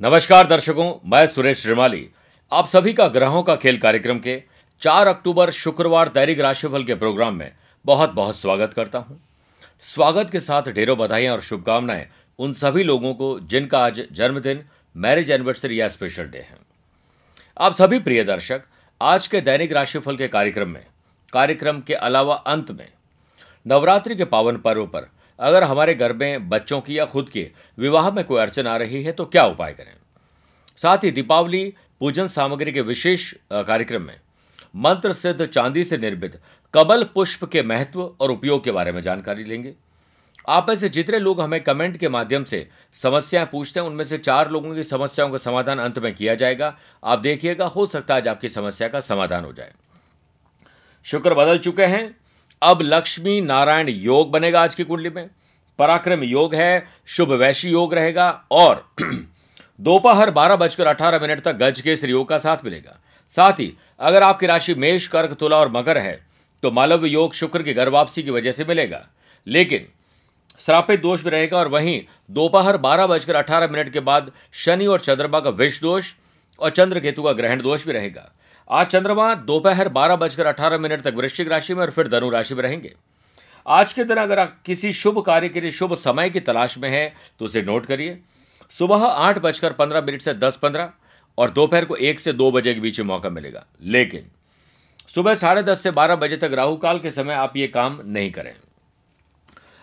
नमस्कार दर्शकों, मैं सुरेश श्रीमाली। आप सभी का ग्रहों का खेल कार्यक्रम के 4 अक्टूबर शुक्रवार दैनिक राशिफल के प्रोग्राम में बहुत बहुत स्वागत करता हूँ। स्वागत के साथ ढेरों बधाइयाँ और शुभकामनाएँ उन सभी लोगों को जिनका आज जन्मदिन, मैरिज एनिवर्सरी या स्पेशल डे है। आप सभी प्रिय दर्शक, आज के दैनिक राशिफल के कार्यक्रम में, कार्यक्रम के अलावा अंत में, नवरात्रि के पावन पर्व पर अगर हमारे घर में बच्चों की या खुद के विवाह में कोई अड़चन आ रही है तो क्या उपाय करें? साथ ही दीपावली पूजन सामग्री के विशेष कार्यक्रम में मंत्र सिद्ध, चांदी से निर्मित, कमल पुष्प के महत्व और उपयोग के बारे में जानकारी लेंगे। आप में से जितने लोग हमें कमेंट के माध्यम से समस्याएँ पूछते हैं, उनमें से चार लोगों की समस्याओं का समाधान अंत में किया जाएगा। आप देखिएगा, हो सकता है आज आपकी समस्या का समाधान हो जाए। शुक्र बदल चुके हैं। अब लक्ष्मी नारायण योग बनेगा आज की कुंडली में। पराक्रम योग है, शुभ वैशी योग रहेगा और दोपहर बारह बजकर अठारह मिनट तक गज के श्री योग का साथ मिलेगा। साथ ही, अगर आपकी राशि मेष, कर्क, तुला और मकर है तो मालव्य योग शुक्र की घर वापसी की वजह से मिलेगा। लेकिन, श्रापित दोष भी रहेगा और वहीं दोपहर बारह बजकर अठारह मिनट के बाद शनि और चंद्रमा का विष दोष और चंद्र केतु का ग्रहण दोष भी रहेगा। आज चंद्रमा दोपहर बारह बजकर अठारह मिनट तक वृश्चिक राशि में और फिर धनु राशि में रहेंगे। आज के दिन अगर आप किसी शुभ कार्य के लिए, शुभ समय की तलाश में है तो उसे नोट करिए। सुबह आठ बजकर पंद्रह मिनट से दस पंद्रह और दोपहर को एक से दो बजे के बीच मौका मिलेगा। लेकिन सुबह साढ़े दस से बारह बजे तक राहु काल के समय आप ये काम नहीं करें।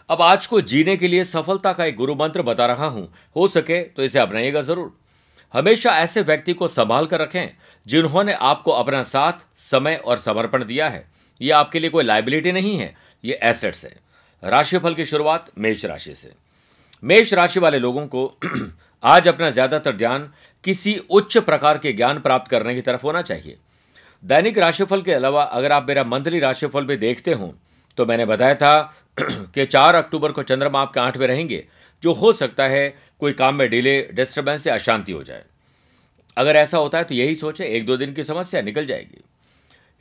अब आज को जीने के लिए सफलता का एक गुरु मंत्र बता रहा हूँ। हो सके तो इसे अपनाइएगा ज़रूर। हमेशा ऐसे व्यक्ति को संभाल कर रखें जिन्होंने आपको अपना साथ, समय और समर्पण दिया है। यह आपके लिए कोई लाइबिलिटी नहीं है, ये एसेट्स है। राशिफल की शुरुआत मेष राशि से। मेष राशि वाले लोगों को आज अपना ज़्यादातर ध्यान किसी उच्च प्रकार के ज्ञान प्राप्त करने की तरफ़ होना चाहिए। दैनिक राशिफल के अलावा अगर आप मेरा मंथली राशिफल भी देखते हो तो मैंने बताया था कि चार अक्टूबर को चंद्रमा आपके आठ में रहेंगे, जो हो सकता है कोई काम में डिले डिस्टर्बेंस या अशांति हो जाए। अगर ऐसा होता है तो यही सोचे, एक दो दिन की समस्या निकल जाएगी।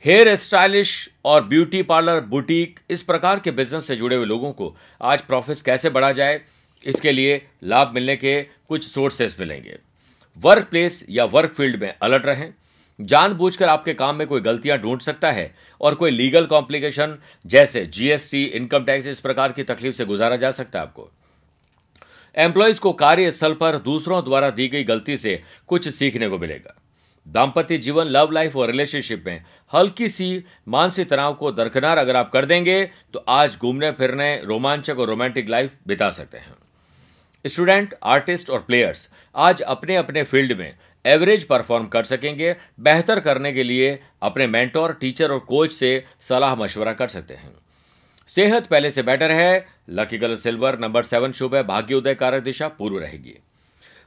हेयर स्टाइलिश और ब्यूटी पार्लर, बुटीक, इस प्रकार के बिज़नेस से जुड़े हुए लोगों को आज प्रॉफिट कैसे बढ़ा जाए, इसके लिए लाभ मिलने के कुछ सोर्सेस मिलेंगे। वर्क प्लेस या वर्क फ़ील्ड में अलर्ट रहें। जानबूझकर आपके काम में कोई गलतियाँ ढूंढ सकता है और कोई लीगल कॉम्प्लिकेशन जैसे जीएसटी इनकम टैक्स इस प्रकार की तकलीफ़ से गुजारा जा सकता है आपको। एम्प्लॉयज़ को कार्यस्थल पर दूसरों द्वारा दी गई गलती से कुछ सीखने को मिलेगा। दाम्पत्य जीवन लव लाइफ और रिलेशनशिप में हल्की सी मानसिक तनाव को दरकिनार अगर आप कर देंगे तो आज घूमने, फिरने, रोमांचक और रोमांटिक लाइफ बिता सकते हैं। स्टूडेंट आर्टिस्ट और प्लेयर्स आज अपने अपने फ़ील्ड में एवरेज परफॉर्म कर सकेंगे, बेहतर करने के लिए अपने मेंटोर टीचर और कोच से सलाह मशवरा कर सकते हैं। सेहत पहले से बेटर है। Lucky colour silver number seven शुभ है। भाग्य उदय कारक दिशा पूर्व रहेगी।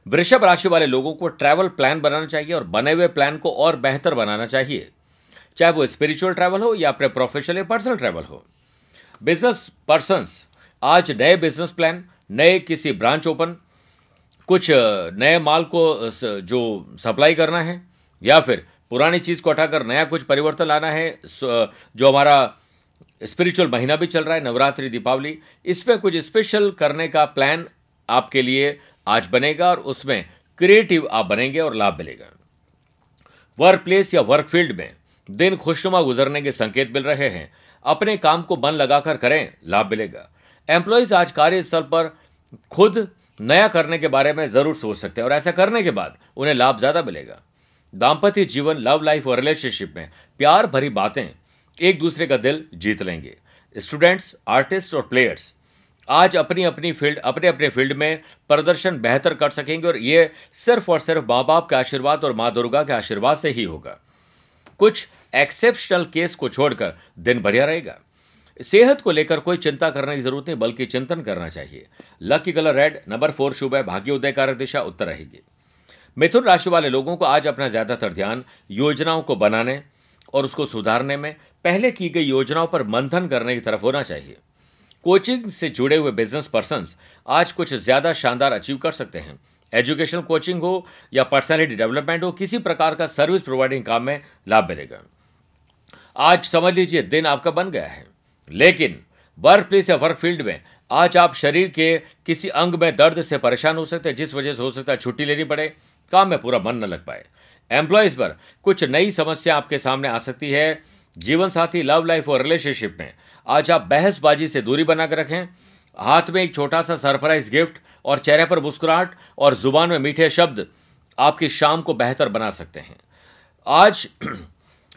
वृषभ राशि वाले लोगों को ट्रैवल प्लान बनाना चाहिए और बने हुए प्लान को और बेहतर बनाना चाहिए। चाहे वो स्पिरिचुअल ट्रैवल हो या अपने प्रोफेशनल या पर्सनल ट्रैवल हो। बिज़नेस पर्सन आज नए बिज़नेस प्लान नए किसी ब्रांच ओपन कुछ नए माल को जो सप्लाई करना है या फिर पुरानी चीज़ को हटाकर नया कुछ परिवर्तन लाना है जो हमारा स्पिरिचुअल महीना भी चल रहा है, नवरात्रि, दीपावली। इसमें कुछ स्पेशल करने का प्लान आपके लिए आज बनेगा और उसमें क्रिएटिव आप बनेंगे और लाभ मिलेगा। वर्क प्लेस या वर्क फ़ील्ड में दिन खुशनुमा गुजरने के संकेत मिल रहे हैं। अपने काम को मन लगाकर करें, लाभ मिलेगा। एम्प्लॉयज़ आज कार्यस्थल पर खुद नया करने के बारे में ज़रूर सोच सकते हैं और ऐसा करने के बाद उन्हें लाभ ज़्यादा मिलेगा। दाम्पत्य जीवन, लव लाइफ और रिलेशनशिप में प्यार भरी बातें एक दूसरे का दिल जीत लेंगे। स्टूडेंट्स आर्टिस्ट और प्लेयर्स आज अपनी अपनी फ़ील्ड अपने अपने फ़ील्ड में प्रदर्शन बेहतर कर सकेंगे और ये सिर्फ़ और सिर्फ़ माँ बाप के आशीर्वाद और माँ दुर्गा के आशीर्वाद से ही होगा। कुछ एक्सेप्शनल केस को छोड़कर दिन बढ़िया रहेगा। सेहत को लेकर कोई चिंता करने की ज़रूरत नहीं, बल्कि चिंतन करना चाहिए। Lucky colour red number four शुभ है, भाग्य उदय कारक दिशा उत्तर रहेगी। मिथुन राशि वाले लोगों को आज अपना ज़्यादातर ध्यान योजनाओं को बनाने और उसको सुधारने में पहले की गई योजनाओं पर मंथन करने की तरफ़ होना चाहिए। कोचिंग से जुड़े हुए बिज़नेस पर्सन आज कुछ ज़्यादा शानदार अचीव कर सकते हैं। एजुकेशनल कोचिंग हो या पर्सनैलिटी डेवलपमेंट हो, किसी प्रकार का सर्विस प्रोवाइडिंग काम में लाभ मिलेगा। आज समझ लीजिए, दिन आपका बन गया है। लेकिन वर्क प्लेस या वर्क फ़ील्ड में आज आप शरीर के किसी अंग में दर्द से परेशान हो सकते हैं, जिस वजह से हो सकता है छुट्टी लेनी पड़े, काम में पूरा मन न लग पाए। एम्प्लॉयज़ पर कुछ नई समस्या आपके सामने आ सकती है। जीवन साथी लव लाइफ और रिलेशनशिप में आज आप बहसबाजी से दूरी बनाकर रखें। हाथ में एक छोटा सा सरप्राइज़ गिफ्ट और चेहरे पर मुस्कुराहट और ज़ुबान में मीठे शब्द आपकी शाम को बेहतर बना सकते हैं। आज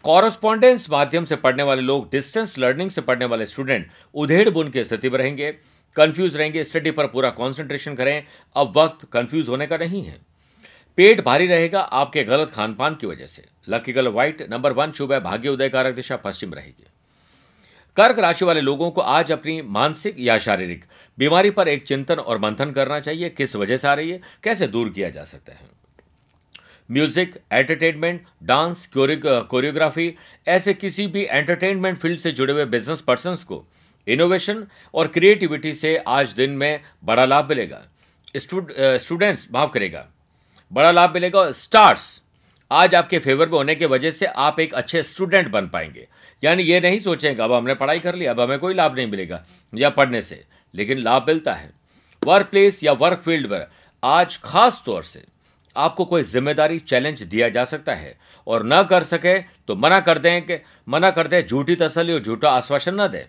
कॉरस्पॉन्डेंस माध्यम से पढ़ने वाले लोग डिस्टेंस लर्निंग से पढ़ने वाले स्टूडेंट उधेड़ बुन की स्थिति में रहेंगे। कंफ्यूज रहेंगे स्टडी पर पूरा कंसंट्रेशन करें। अब वक्त कंफ्यूज होने का नहीं है। पेट भारी रहेगा आपके गलत खान पान की वजह से। Lucky colour white number one शुभ है, भाग्य उदय कारक दिशा, पश्चिम रहेगी। कर्क राशि वाले लोगों को आज अपनी मानसिक या शारीरिक बीमारी पर एक चिंतन और मंथन करना चाहिए। किस वजह से आ रही है? कैसे दूर किया जा सकता है? म्यूज़िक एंटरटेनमेंट डांस कोरियोग्राफी ऐसे किसी भी एंटरटेनमेंट फ़ील्ड से जुड़े हुए बिज़नेस पर्सन को इनोवेशन और क्रिएटिविटी से आज दिन में बड़ा लाभ मिलेगा। स्टूडेंट्स माफ़ करेगा। बड़ा लाभ मिलेगा स्टार्स आज आपके फेवर में होने की वजह से आप एक अच्छे स्टूडेंट बन पाएँगे। यानी ये नहीं सोचेंगे, अब हमने पढ़ाई कर ली, अब हमें कोई लाभ नहीं मिलेगा, या पढ़ने से। लेकिन लाभ मिलता है। वर्क प्लेस या वर्क फ़ील्ड पर आज खास तौर से आपको कोई ज़िम्मेदारी चैलेंज दिया जा सकता है। और न कर सके तो मना कर दें कि, मना कर दें, झूठी तसली और झूठा आश्वासन न दें।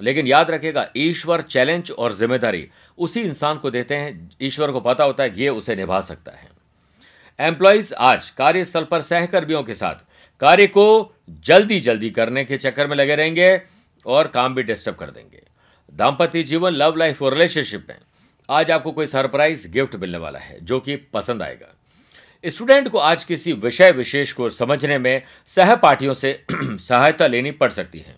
लेकिन याद रखेगा ईश्वर चैलेंज और ज़िम्मेदारी उसी इंसान को देते हैं, ईश्वर को पता होता है ये उसे निभा सकता है। एम्प्लॉयज़ आज कार्यस्थल पर सहकर्मियों के साथ। कार्य को जल्दी जल्दी करने के चक्कर में लगे रहेंगे और काम भी डिस्टर्ब कर देंगे। दाम्पत्य जीवन लव लाइफ और रिलेशनशिप में आज आपको कोई सरप्राइज़ गिफ्ट मिलने वाला है, जो कि पसंद आएगा। स्टूडेंट को आज किसी विषय विशेष को समझने में सहपाठियों से सहायता लेनी पड़ सकती है।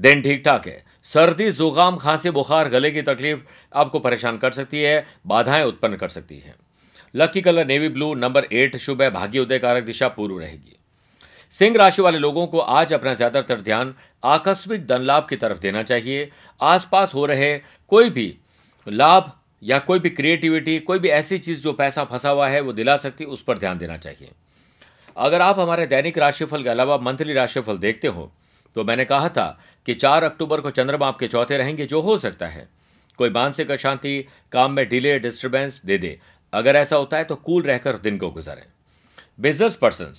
दिन ठीक ठाक है। सर्दी, जुकाम, खांसी, बुखार, गले की तकलीफ़ आपको परेशान कर सकती है, बाधाएँ उत्पन्न कर सकती है। Lucky colour navy blue number eight शुभ है भाग्य उदय कारक दिशा पूर्व रहेगी। सिंह राशि वाले लोगों को आज अपना ज़्यादातर ध्यान आकस्मिक धन लाभ की तरफ़ देना चाहिए। आसपास हो रहे कोई भी लाभ या कोई भी क्रिएटिविटी कोई भी ऐसी चीज़ जो पैसा फंसा हुआ है, वो दिला सकती, उस पर ध्यान देना चाहिए। अगर आप हमारे दैनिक राशिफल के अलावा मंथली राशिफल देखते हो तो मैंने कहा था कि चार अक्टूबर को चंद्रमा आपके चौथे रहेंगे, जो हो सकता है। कोई मानसिक अशांति, काम में डिले डिस्टर्बेंस दे दे। अगर ऐसा होता है तो कूल रहकर दिन को गुजारें। बिज़नेस पर्सन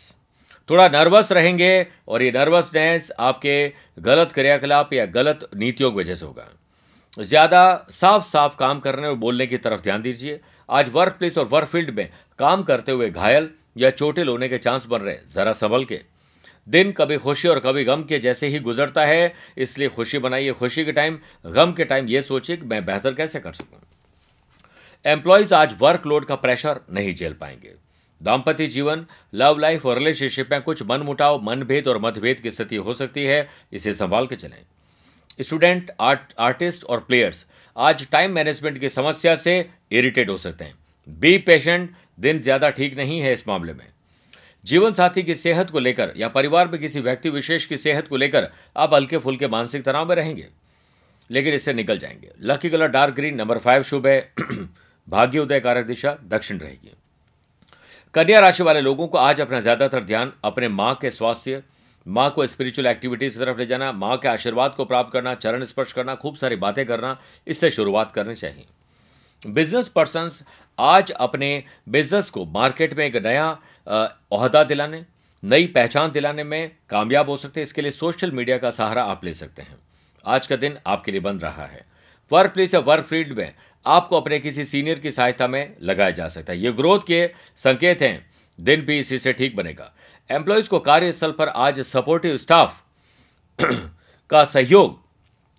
थोड़ा नर्वस रहेंगे और ये नर्वसनेस आपके गलत क्रियाकलाप या गलत नीतियों की वजह से होगा। ज़्यादा साफ़ साफ़ काम करने और बोलने की तरफ़ ध्यान दीजिए। आज वर्क प्लेस और वर्क फ़ील्ड में काम करते हुए घायल या चोटिल होने के चांस बन रहे ज़रा संभल के। दिन कभी खुशी और कभी गम के जैसे ही गुजरता है, इसलिए खुशी बनाइए। खुशी के टाइम गम के टाइम ये सोचिए कि मैं बेहतर कैसे कर सकूँ। एम्प्लॉयज़ आज वर्कलोड का प्रेशर नहीं झेल पाएँगे। दाम्पत्य जीवन लव लाइफ और रिलेशनशिप में कुछ मन मुटाव मनभेद और मतभेद की स्थिति हो सकती है, इसे संभाल के चलें। स्टूडेंट आर्ट आर्टिस्ट और प्लेयर्स आज टाइम मैनेजमेंट की समस्या से इरिटेट हो सकते हैं। बी पेशेंट दिन ज़्यादा ठीक नहीं है इस मामले में। जीवन साथी की सेहत को लेकर या परिवार में किसी व्यक्ति विशेष की सेहत को लेकर आप हल्के फुल्के मानसिक तनाव में रहेंगे, लेकिन इससे निकल जाएँगे। Lucky colour dark green number five शुभ है। भाग्य उदय कारक दिशा दक्षिण रहेगी। कन्या राशि वाले लोगों को आज अपना ज़्यादातर ध्यान अपने माँ के स्वास्थ्य, माँ को स्पिरिचुअल एक्टिविटीज़ की तरफ़ ले जाना, माँ के आशीर्वाद को प्राप्त करना, चरण स्पर्श करना, खूब सारी बातें करना, इससे शुरुआत करनी चाहिए। बिज़नेस पर्सन आज अपने बिज़नेस को मार्केट में एक नया अहदा दिलाने, नई पहचान दिलाने में कामयाब हो सकते हैं। इसके लिए सोशल मीडिया का सहारा आप ले सकते हैं। आज का दिन आपके लिए बन रहा है। वर्क प्लेस या वर्क फ़ील्ड में आपको अपने किसी सीनियर की सहायता में लगाया जा सकता है। ये ग्रोथ के संकेत हैं। दिन भी इसी से ठीक बनेगा। एम्प्लॉयज़ को कार्यस्थल पर आज सपोर्टिव स्टाफ का सहयोग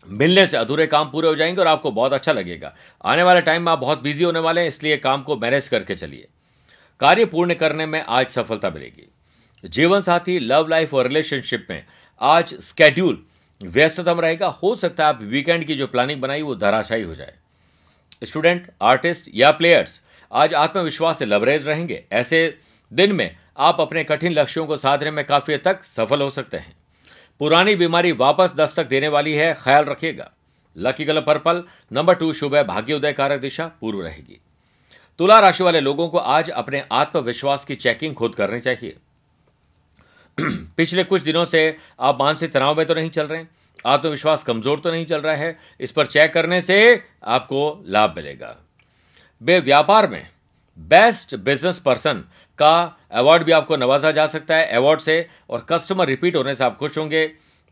मिलने से अधूरे काम पूरे हो जाएँगे और आपको बहुत अच्छा लगेगा। आने वाले टाइम में आप बहुत बिज़ी होने वाले हैं, इसलिए काम को मैनेज करके चलिए। कार्य पूर्ण करने में आज सफलता मिलेगी। जीवन साथी, लव लाइफ और रिलेशनशिप में आज स्केड्यूल व्यस्ततम रहेगा। हो सकता है आप वीकेंड की जो प्लानिंग बनाई, वो धराशायी हो जाए। स्टूडेंट, आर्टिस्ट या प्लेयर्स, आज आत्मविश्वास से लबरेज रहेंगे। ऐसे दिन में आप अपने कठिन लक्ष्यों को साधने में काफ़ी हद तक सफल हो सकते हैं। पुरानी बीमारी वापस दस्तक देने वाली है, ख्याल रखिएगा। Lucky colour purple, number two शुभ है भाग्य उदय कारक दिशा पूर्व रहेगी। तुला राशि वाले लोगों को आज अपने आत्मविश्वास की चेकिंग खुद करनी चाहिए। पिछले कुछ दिनों से आप मानसिक तनाव में तो नहीं चल रहे आत्मविश्वास कमज़ोर तो नहीं चल रहा है, इस पर चेक करने से आपको लाभ मिलेगा। बे, व्यापार में बेस्ट बिज़नेस पर्सन का अवार्ड भी आपको नवाजा जा सकता है अवार्ड से और कस्टमर रिपीट होने से आप खुश होंगे।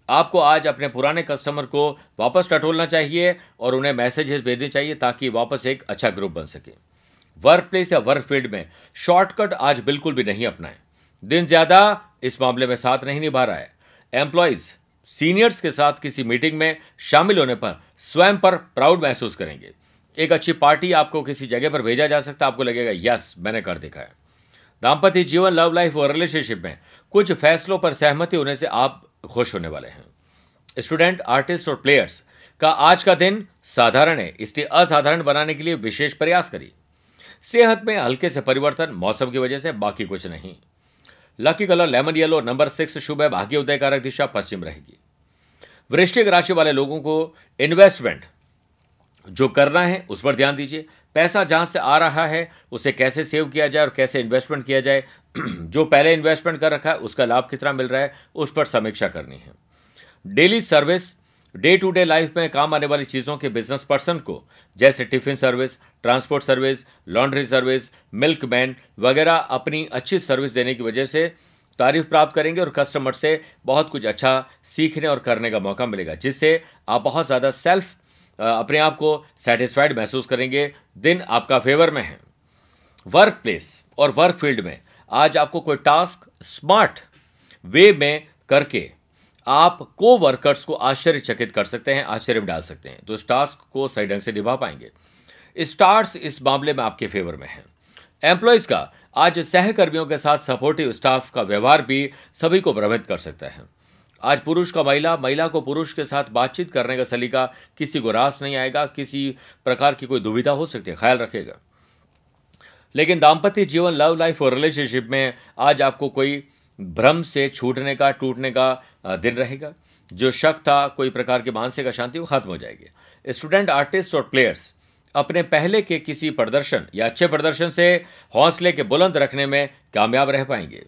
आपको आज अपने पुराने कस्टमर को वापस टटोलना चाहिए और उन्हें मैसेजेस भेजने चाहिए ताकि वापस एक अच्छा ग्रुप बन सके। वर्क प्लेस या वर्क फ़ील्ड में शॉर्टकट आज बिल्कुल भी नहीं अपनाएँ। दिन ज़्यादा इस मामले में साथ नहीं निभा रहा है। एम्प्लॉयज़ सीनियर्स के साथ किसी मीटिंग में शामिल होने पर स्वयं पर प्राउड महसूस करेंगे। एक अच्छी पार्टी आपको किसी जगह पर भेजा जा सकता है, आपको लगेगा, यस, मैंने कर देखा है। दाम्पत्य जीवन लव लाइफ और रिलेशनशिप में कुछ फैसलों पर सहमति होने से आप खुश होने वाले हैं। स्टूडेंट, आर्टिस्ट और प्लेयर्स का आज का दिन साधारण है। इसलिए असाधारण बनाने के लिए विशेष प्रयास करिए। सेहत में हल्के से परिवर्तन मौसम की वजह से, बाकी कुछ नहीं। Lucky colour lemon yellow number six शुभ है भाग्य उदय कारक दिशा पश्चिम रहेगी वृश्चिक राशि वाले लोगों को इन्वेस्टमेंट जो करना है, उस पर ध्यान दीजिए। पैसा जहाँ से आ रहा है, उसे कैसे सेव किया जाए और कैसे इन्वेस्टमेंट किया जाए। जो पहले इन्वेस्टमेंट कर रखा है, उसका लाभ कितना मिल रहा है, उस पर समीक्षा करनी है। Daily service day to day life में काम आने वाली चीज़ों के बिज़नेस पर्सन को, जैसे tiffin service transport service laundry service milkman वगैरह अपनी अच्छी सर्विस देने की वजह से तारीफ़ प्राप्त करेंगे और कस्टमर से बहुत कुछ अच्छा सीखने और करने का मौका मिलेगा, जिससे आप बहुत ज़्यादा सेल्फ अपने आप को सेटिस्फाइड महसूस करेंगे। दिन आपका फेवर में है। वर्क प्लेस और वर्क फ़ील्ड में आज आपको कोई टास्क स्मार्ट वे में करके आप को वर्कर्स को आश्चर्यचकित कर सकते हैं, आश्चर्य में डाल सकते हैं। तो इस टास्क को सही ढंग से निभा पाएँगे। स्टार्स इस मामले में आपके फेवर में है। एम्प्लॉयज़ का आज सहकर्मियों के साथ सपोर्टिव स्टाफ का व्यवहार भी सभी को भ्रमित कर सकता है। आज पुरुष का महिला महिला को पुरुष के साथ बातचीत करने का सलीका किसी को रास नहीं आएगा, किसी प्रकार की कोई दुविधा हो सकती है, ख्याल रखेगा लेकिन दाम्पत्य जीवन लव लाइफ और रिलेशनशिप में आज आपको कोई भ्रम से छूटने का टूटने का दिन रहेगा। जो शक था कोई प्रकार की मानसिक अशांति वो खत्म हो जाएगी। स्टूडेंट आर्टिस्ट और प्लेयर्स अपने पहले के किसी प्रदर्शन या अच्छे प्रदर्शन से हौसले के बुलंद रखने में कामयाब रह पाएँगे।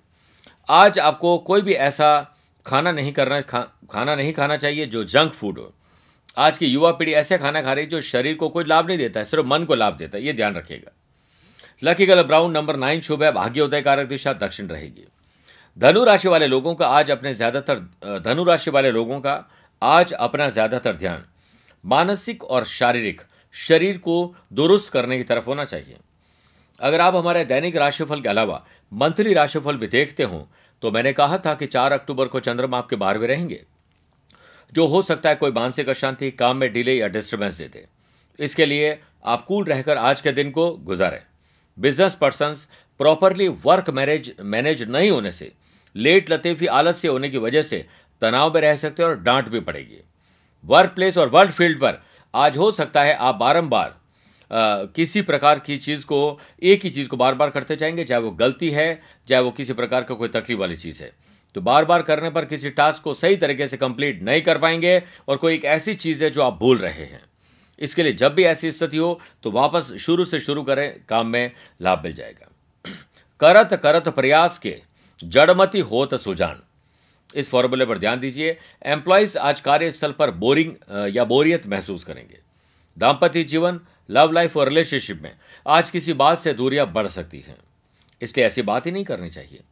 आज आपको कोई भी ऐसा खाना नहीं करना खा, खाना नहीं खाना चाहिए जो जंक फ़ूड हो। आज की युवा पीढ़ी ऐसे खाना खा रही है जो शरीर को कोई लाभ नहीं देता है सिर्फ़ मन को लाभ देता है ये ध्यान रखिएगा। Lucky colour brown number nine शुभ है भाग्योदय कारक दिशा दक्षिण रहेगी। धनु राशि वाले लोगों का आज अपने ज़्यादातर धनु राशि वाले लोगों का आज अपना ज़्यादातर ध्यान। मानसिक और शारीरिक शरीर को दुरुस्त करने की तरफ़ होना चाहिए। अगर आप हमारे दैनिक राशिफल के अलावा मंथली राशिफल भी देखते हो तो मैंने कहा था कि चार अक्टूबर को चंद्रमा आपके बारहवें रहेंगे। जो हो सकता है कोई मानसिक अशांति, काम में डिले या डिस्टर्बेंस दे दे। इसके लिए आप कूल रहकर आज के दिन को गुजारें। Business person properly work manage manage नहीं होने से लेट लतीफी आलस्य होने की वजह से तनाव में रह सकते हैं और डांट भी पड़ेगी। वर्क प्लेस और वर्क फ़ील्ड पर आज हो सकता है आप बारंबार किसी प्रकार की चीज़ को, एक ही चीज़ को बार बार करते जाएँगे, चाहे वो गलती है, चाहे वो किसी प्रकार का कोई तकलीफ़ वाली चीज़ है। तो बार बार करने पर किसी टास्क को सही तरीके से कंप्लीट नहीं कर पाएँगे और कोई एक ऐसी चीज़ है जो आप भूल रहे हैं। इसके लिए जब भी ऐसी स्थिति हो तो वापस शुरू से शुरू करें, काम में लाभ मिल जाएगा। करत करत प्रयास के जड़मती होत सुजान। इस फॉर्मूले पर ध्यान दीजिए। एम्प्लॉयज़ आज कार्यस्थल पर बोरिंग या बोरियत महसूस करेंगे। दाम्पत्य जीवन लव लाइफ और रिलेशनशिप में आज किसी बात से दूरियाँ बढ़ सकती हैं। इसलिए ऐसी बात ही नहीं करनी चाहिए।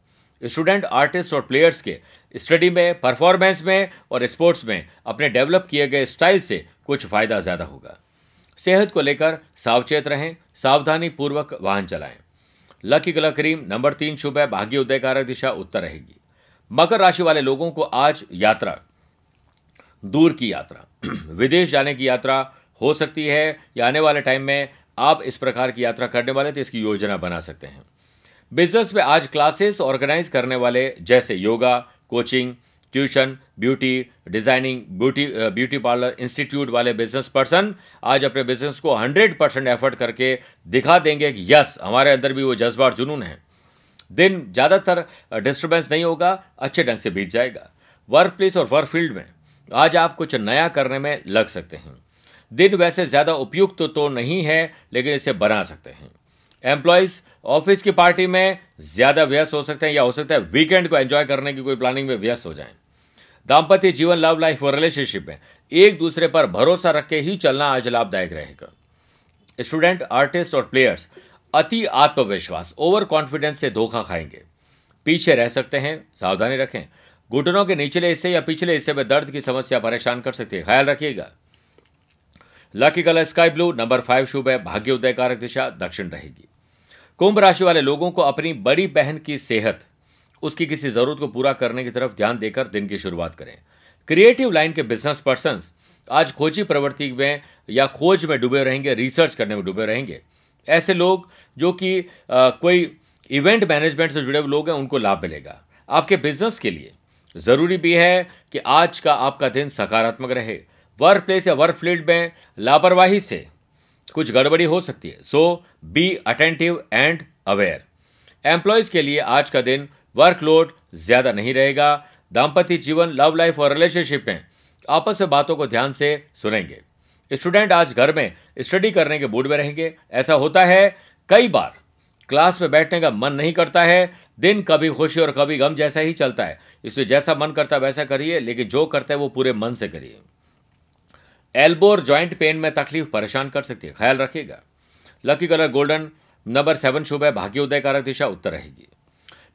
स्टूडेंट आर्टिस्ट और प्लेयर्स के स्टडी में परफॉर्मेंस में और स्पोर्ट्स में अपने डेवलप किए गए स्टाइल से कुछ फ़ायदा ज़्यादा होगा। सेहत को लेकर सावचेत रहें सावधानी पूर्वक वाहन चलाएँ। लकी कलर क्रीम, नंबर तीन शुभ है, भाग्य उदयकारक दिशा, उत्तर रहेगी। मकर राशि वाले लोगों को आज यात्रा, दूर की यात्रा, विदेश जाने की यात्रा हो सकती है, या आने वाले टाइम में आप इस प्रकार की यात्रा करने वाले तो इसकी योजना बना सकते हैं। बिज़नेस में आज क्लासेस ऑर्गेनाइज करने वाले, जैसे yoga coaching tuition beauty designing beauty beauty parlour institute वाले बिज़नेस पर्सन आज अपने बिज़नेस को 100 परसेंट एफर्ट करके दिखा देंगे कि यस हमारे अंदर भी वो जज्बा और जुनून है। दिन ज़्यादातर डिस्टर्बेंस नहीं होगा अच्छे ढंग से बीत जाएगा। वर्क प्लेस और वर्क फ़ील्ड में आज आप कुछ नया करने में लग सकते हैं। दिन वैसे ज़्यादा उपयुक्त तो, तो नहीं है लेकिन इसे बना सकते हैं। एम्प्लॉयज़ ऑफ़िस की पार्टी में ज़्यादा व्यस्त हो सकते हैं या हो सकता है वीकेंड को एंजॉय करने की कोई प्लानिंग में व्यस्त हो जाएँ। दाम्पत्य जीवन लव लाइफ और रिलेशनशिप में एक दूसरे पर भरोसा रख के ही चलना आज लाभदायक रहेगा। स्टूडेंट आर्टिस्ट और प्लेयर्स अति आत्मविश्वास ओवर कॉन्फिडेंस से धोखा खाएँगे। पीछे रह सकते हैं, सावधानी रखें। घुटनों के निचले हिस्से या पिछले हिस्से में दर्द की समस्या परेशान कर सकती है। ख्याल रखिएगा। Lucky colour sky blue number five शुभ है भाग्य उदय कारक दिशा दक्षिण रहेगी। कुंभ राशि वाले लोगों को अपनी बड़ी बहन की सेहत उसकी किसी ज़रूरत को पूरा करने की तरफ़ ध्यान देकर दिन की शुरुआत करें। क्रिएटिव लाइन के बिज़नेस पर्सन आज खोजी प्रवृत्ति में या खोज में डूबे रहेंगे रिसर्च करने में डूबे रहेंगे। ऐसे लोग जो कि कोई इवेंट मैनेजमेंट से जुड़े हुए लोग हैं, उनको लाभ मिलेगा। आपके बिज़नेस के लिए ज़रूरी भी है कि आज का आपका दिन सकारात्मक रहे। वर्क प्लेस या वर्क फ़ील्ड में लापरवाही से कुछ गड़बड़ी हो सकती है। So be attentive and aware employees के लिए आज का दिन वर्कलोड ज़्यादा नहीं रहेगा। दाम्पत्य जीवन लव लाइफ और रिलेशनशिप में आपस में बातों को ध्यान से सुनेंगे। स्टूडेंट आज घर में स्टडी करने के मूड में रहेंगे। ऐसा होता है, कई बार क्लास में बैठने का मन नहीं करता है, दिन कभी खुशी और कभी गम जैसा ही चलता है। इसलिए जैसा मन करता है वैसा करिए, लेकिन जो करता है वो पूरे मन से करिए। एल्बो और ज्वाइंट पेन में तकलीफ़ परेशान कर सकती है। ख्याल रखिएगा। Lucky colour golden number seven शुभ है। भाग्योदय कारक दिशा उत्तर रहेगी।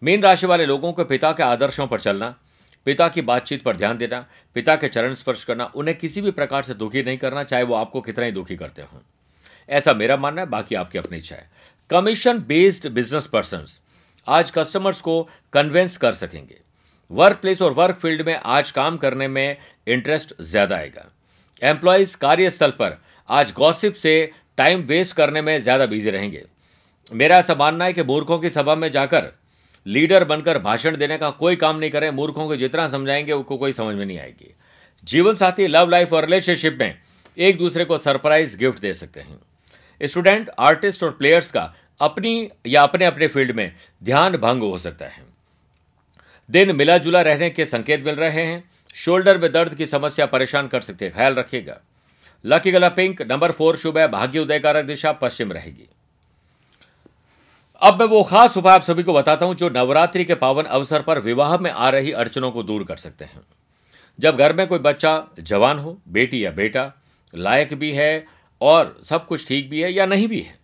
मीन राशि वाले लोगों को पिता के आदर्शों पर चलना, पिता की बातचीत पर ध्यान देना, पिता के चरण स्पर्श करना, उन्हें किसी भी प्रकार से दुखी नहीं करना, चाहे वो आपको कितना ही दुखी करते हों। ऐसा मेरा मानना है, बाकी आपकी अपनी इच्छा है। कमीशन बेस्ड बिज़नेस पर्सन आज कस्टमर्स को कन्वेंस कर सकेंगे। वर्क प्लेस और वर्क फ़ील्ड में आज काम करने में इंटरेस्ट ज़्यादा आएगा। एम्प्लॉयज़ कार्यस्थल पर आज गॉसिप से टाइम वेस्ट करने में ज़्यादा बिज़ी रहेंगे। मेरा ऐसा मानना है कि मूर्खों की सभा में जाकर लीडर बनकर भाषण देने का कोई काम नहीं करें, मूर्खों को जितना समझाएँगे उसको कोई समझ में नहीं आएगी। जीवन साथी लव लाइफ और रिलेशनशिप में एक दूसरे को सरप्राइज़ गिफ्ट दे सकते हैं। स्टूडेंट आर्टिस्ट और प्लेयर्स का अपनी या अपने अपने फ़ील्ड में ध्यान भंग हो सकता है। दिन मिला जुला रहने के संकेत मिल रहे हैं। शोल्डर में दर्द की समस्या परेशान कर सकती है। ख्याल रखिएगा। लकी गला पिंक नंबर फोर शुभ है। भाग्य उदय कारक दिशा पश्चिम रहेगी। अब मैं वो खास उपाय आप सभी को बताता हूँ जो नवरात्रि के पावन अवसर पर विवाह में आ रही अड़चनों को दूर कर सकते हैं। जब घर में कोई बच्चा जवान हो, बेटी या बेटा, लायक भी है और सब कुछ ठीक भी है या नहीं भी है,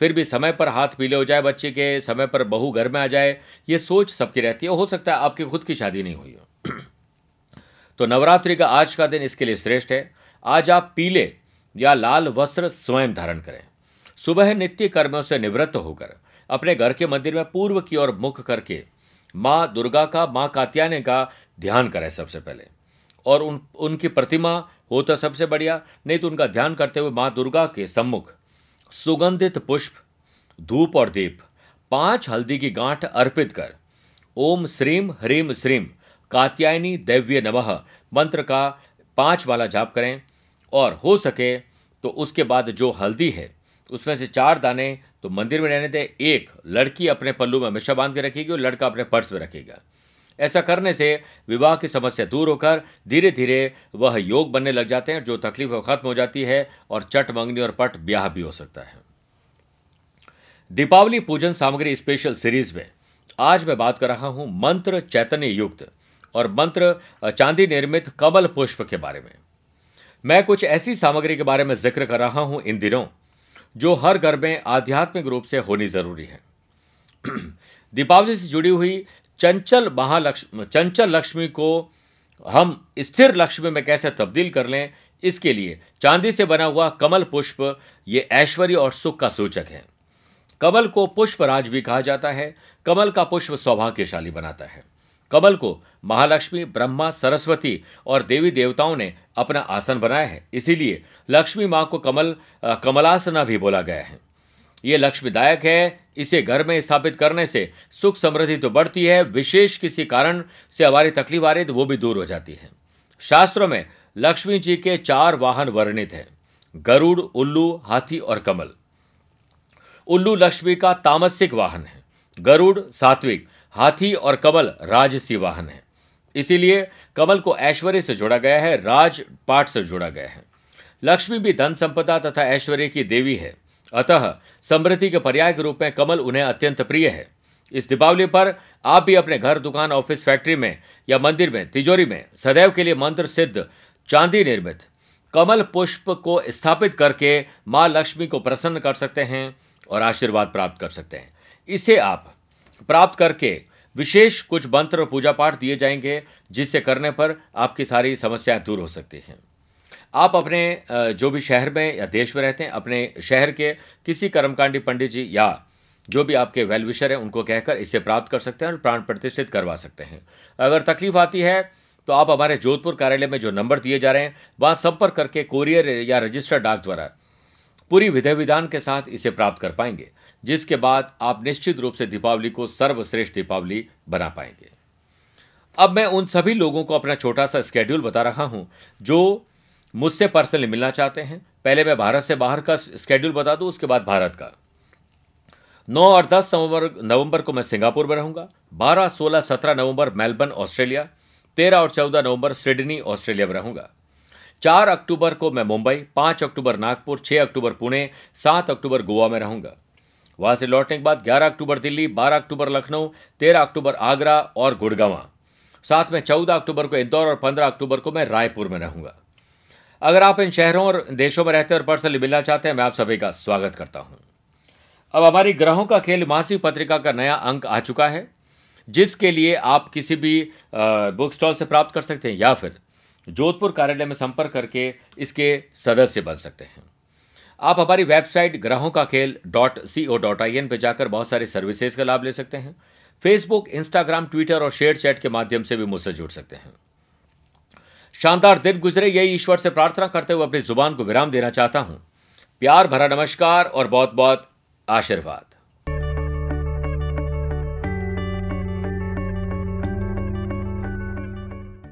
फिर भी समय पर हाथ पीले हो जाए बच्चे के, समय पर बहू घर में आ जाए, ये सोच सबकी रहती है। हो सकता है आपकी खुद की शादी नहीं हुई हो। तो नवरात्रि का आज का दिन इसके लिए श्रेष्ठ है। आज आप पीले या लाल वस्त्र स्वयं धारण करें। सुबह नित्य कर्मों से निवृत्त होकर अपने घर के मंदिर में पूर्व की ओर मुख करके माँ दुर्गा का, माँ कात्यायनी का ध्यान करें सबसे पहले। और उन, उनकी प्रतिमा हो तो सबसे बढ़िया, नहीं तो उनका ध्यान करते हुए माँ दुर्गा के सम्मुख सुगंधित पुष्प, धूप और दीप, पाँच हल्दी की गांठ अर्पित कर, ओम श्रीम ह्रीम श्रीम कात्यायनी दैव्य नमः, मंत्र का पाँच वाला जाप करें। और हो सके तो उसके बाद जो हल्दी है उसमें से चार दाने तो मंदिर में रहने दें, एक लड़की अपने पल्लू में हमेशा बाँध के रखेगी और लड़का अपने पर्स में रखेगा। ऐसा करने से विवाह की समस्या दूर होकर धीरे धीरे वह योग बनने लग जाते हैं, जो तकलीफ़ खत्म हो जाती है और चट मंगनी और पट ब्याह भी हो सकता है। दीपावली पूजन सामग्री स्पेशल सीरीज़ में। आज मैं बात कर रहा हूँ मंत्र चैतन्य युक्त और मंत्र चांदी निर्मित कमल पुष्प के बारे में। मैं कुछ ऐसी सामग्री के बारे में ज़िक्र कर रहा हूँ इन दिनों जो हर घर में आध्यात्मिक रूप से होनी ज़रूरी है। दीपावली से जुड़ी हुई चंचल महालक्ष्मी चंचल लक्ष्मी को हम स्थिर लक्ष्मी में कैसे तब्दील कर लें, इसके लिए चांदी से बना हुआ कमल पुष्प, ये ऐश्वर्य और सुख का सूचक है। कमल को पुष्पराज भी कहा जाता है। कमल का पुष्प सौभाग्यशाली बनाता है। कमल को महालक्ष्मी, ब्रह्मा, सरस्वती और देवी देवताओं ने अपना आसन बनाया है। इसीलिए लक्ष्मी माँ को कमल कमलासना भी बोला गया है। ये लक्ष्मीदायक है। इसे घर में स्थापित करने से सुख समृद्धि तो बढ़ती है। विशेष किसी कारण से हमारी तकलीफ़ आ रही तो वो भी दूर हो जाती है। शास्त्रों में लक्ष्मी जी के चार वाहन वर्णित हैं। गरुड़, उल्लू, हाथी और कमल। उल्लू लक्ष्मी का तामसिक वाहन है। गरुड़, सात्विक हाथी और कमल राजसी वाहन है। इसीलिए कमल को ऐश्वर्य से जोड़ा गया है, राज पाठ से जोड़ा गया है। लक्ष्मी भी धन संपदा तथा ऐश्वर्य की देवी है। अतः समृद्धि के पर्याय के रूप में कमल उन्हें अत्यंत प्रिय है। इस दीपावली पर आप भी अपने घर, दुकान, ऑफ़िस, फैक्ट्री में या मंदिर में, तिजोरी में सदैव के लिए मंत्र सिद्ध, चांदी निर्मित, कमल पुष्प को स्थापित करके माँ लक्ष्मी को प्रसन्न कर सकते हैं और आशीर्वाद प्राप्त कर सकते हैं। इसे आप प्राप्त करके विशेष कुछ मंत्र और पूजा पाठ दिए जाएँगे, जिससे करने पर आपकी सारी समस्याएँ दूर हो सकती हैं। आप अपने जो भी शहर में या देश में रहते हैं, अपने शहर के किसी कर्मकांडी पंडित जी या जो भी आपके वेल विशर हैं, उनको कहकर इसे प्राप्त कर सकते हैं और प्राण प्रतिष्ठित करवा सकते हैं। अगर तकलीफ़ आती है तो आप हमारे जोधपुर कार्यालय में जो नंबर दिए जा रहे हैं, वहाँ संपर्क करके कोरियर या रजिस्टर डाक द्वारा पूरी विधि विधान के साथ इसे प्राप्त कर पाएँगे। जिसके बाद आप निश्चित रूप से दीपावली को सर्वश्रेष्ठ दीपावली बना पाएँगे। अब मैं उन सभी लोगों को अपना छोटा सा स्केड्यूल बता रहा हूँ जो मुझसे पर्सनली मिलना चाहते हैं। पहले मैं भारत से बाहर का स्केड्यूल बता दूँ उसके बाद भारत का। 9 और 10 नवंबर नवंबर को मैं सिंगापुर में रहूँगा। 12, 16, 17 नवंबर मेलबर्न ऑस्ट्रेलिया। 13 और 14 नवंबर सिडनी ऑस्ट्रेलिया में रहूँगा। 4 अक्टूबर को मैं मुंबई 5 अक्टूबर नागपुर 6 अक्टूबर पुणे 7 अक्टूबर गोवा में रहूँगा। वहाँ से लौटने के बाद 11 अक्टूबर दिल्ली 12 अक्टूबर लखनऊ 13 अक्टूबर आगरा और गुड़गावा। साथ में 14 अक्टूबर को इंदौर और 15 अक्टूबर को मैं रायपुर में रहूँगा। अगर आप इन शहरों और देशों में रहते और पर्सनली मिलना चाहते हैं, मैं आप सभी का स्वागत करता हूँ। अब हमारी ग्रहों का खेल मासिक पत्रिका का नया अंक आ चुका है, जिसके लिए आप किसी भी बुक स्टॉल से प्राप्त कर सकते हैं या फिर जोधपुर कार्यालय में संपर्क करके इसके सदस्य बन सकते हैं। आप हमारी वेबसाइट ग्रहों का खेल dot C O dot I N पर जाकर बहुत सारे सर्विसेज़ का लाभ ले सकते हैं। फेसबुक इंस्टाग्राम ट्विटर और शेयर चैट के माध्यम से भी मुझसे जुड़ सकते हैं। शानदार दिन गुजरे, यही ईश्वर से प्रार्थना करते हुए अपनी ज़ुबान को विराम देना चाहता हूँ। प्यार भरा नमस्कार और बहुत बहुत आशीर्वाद।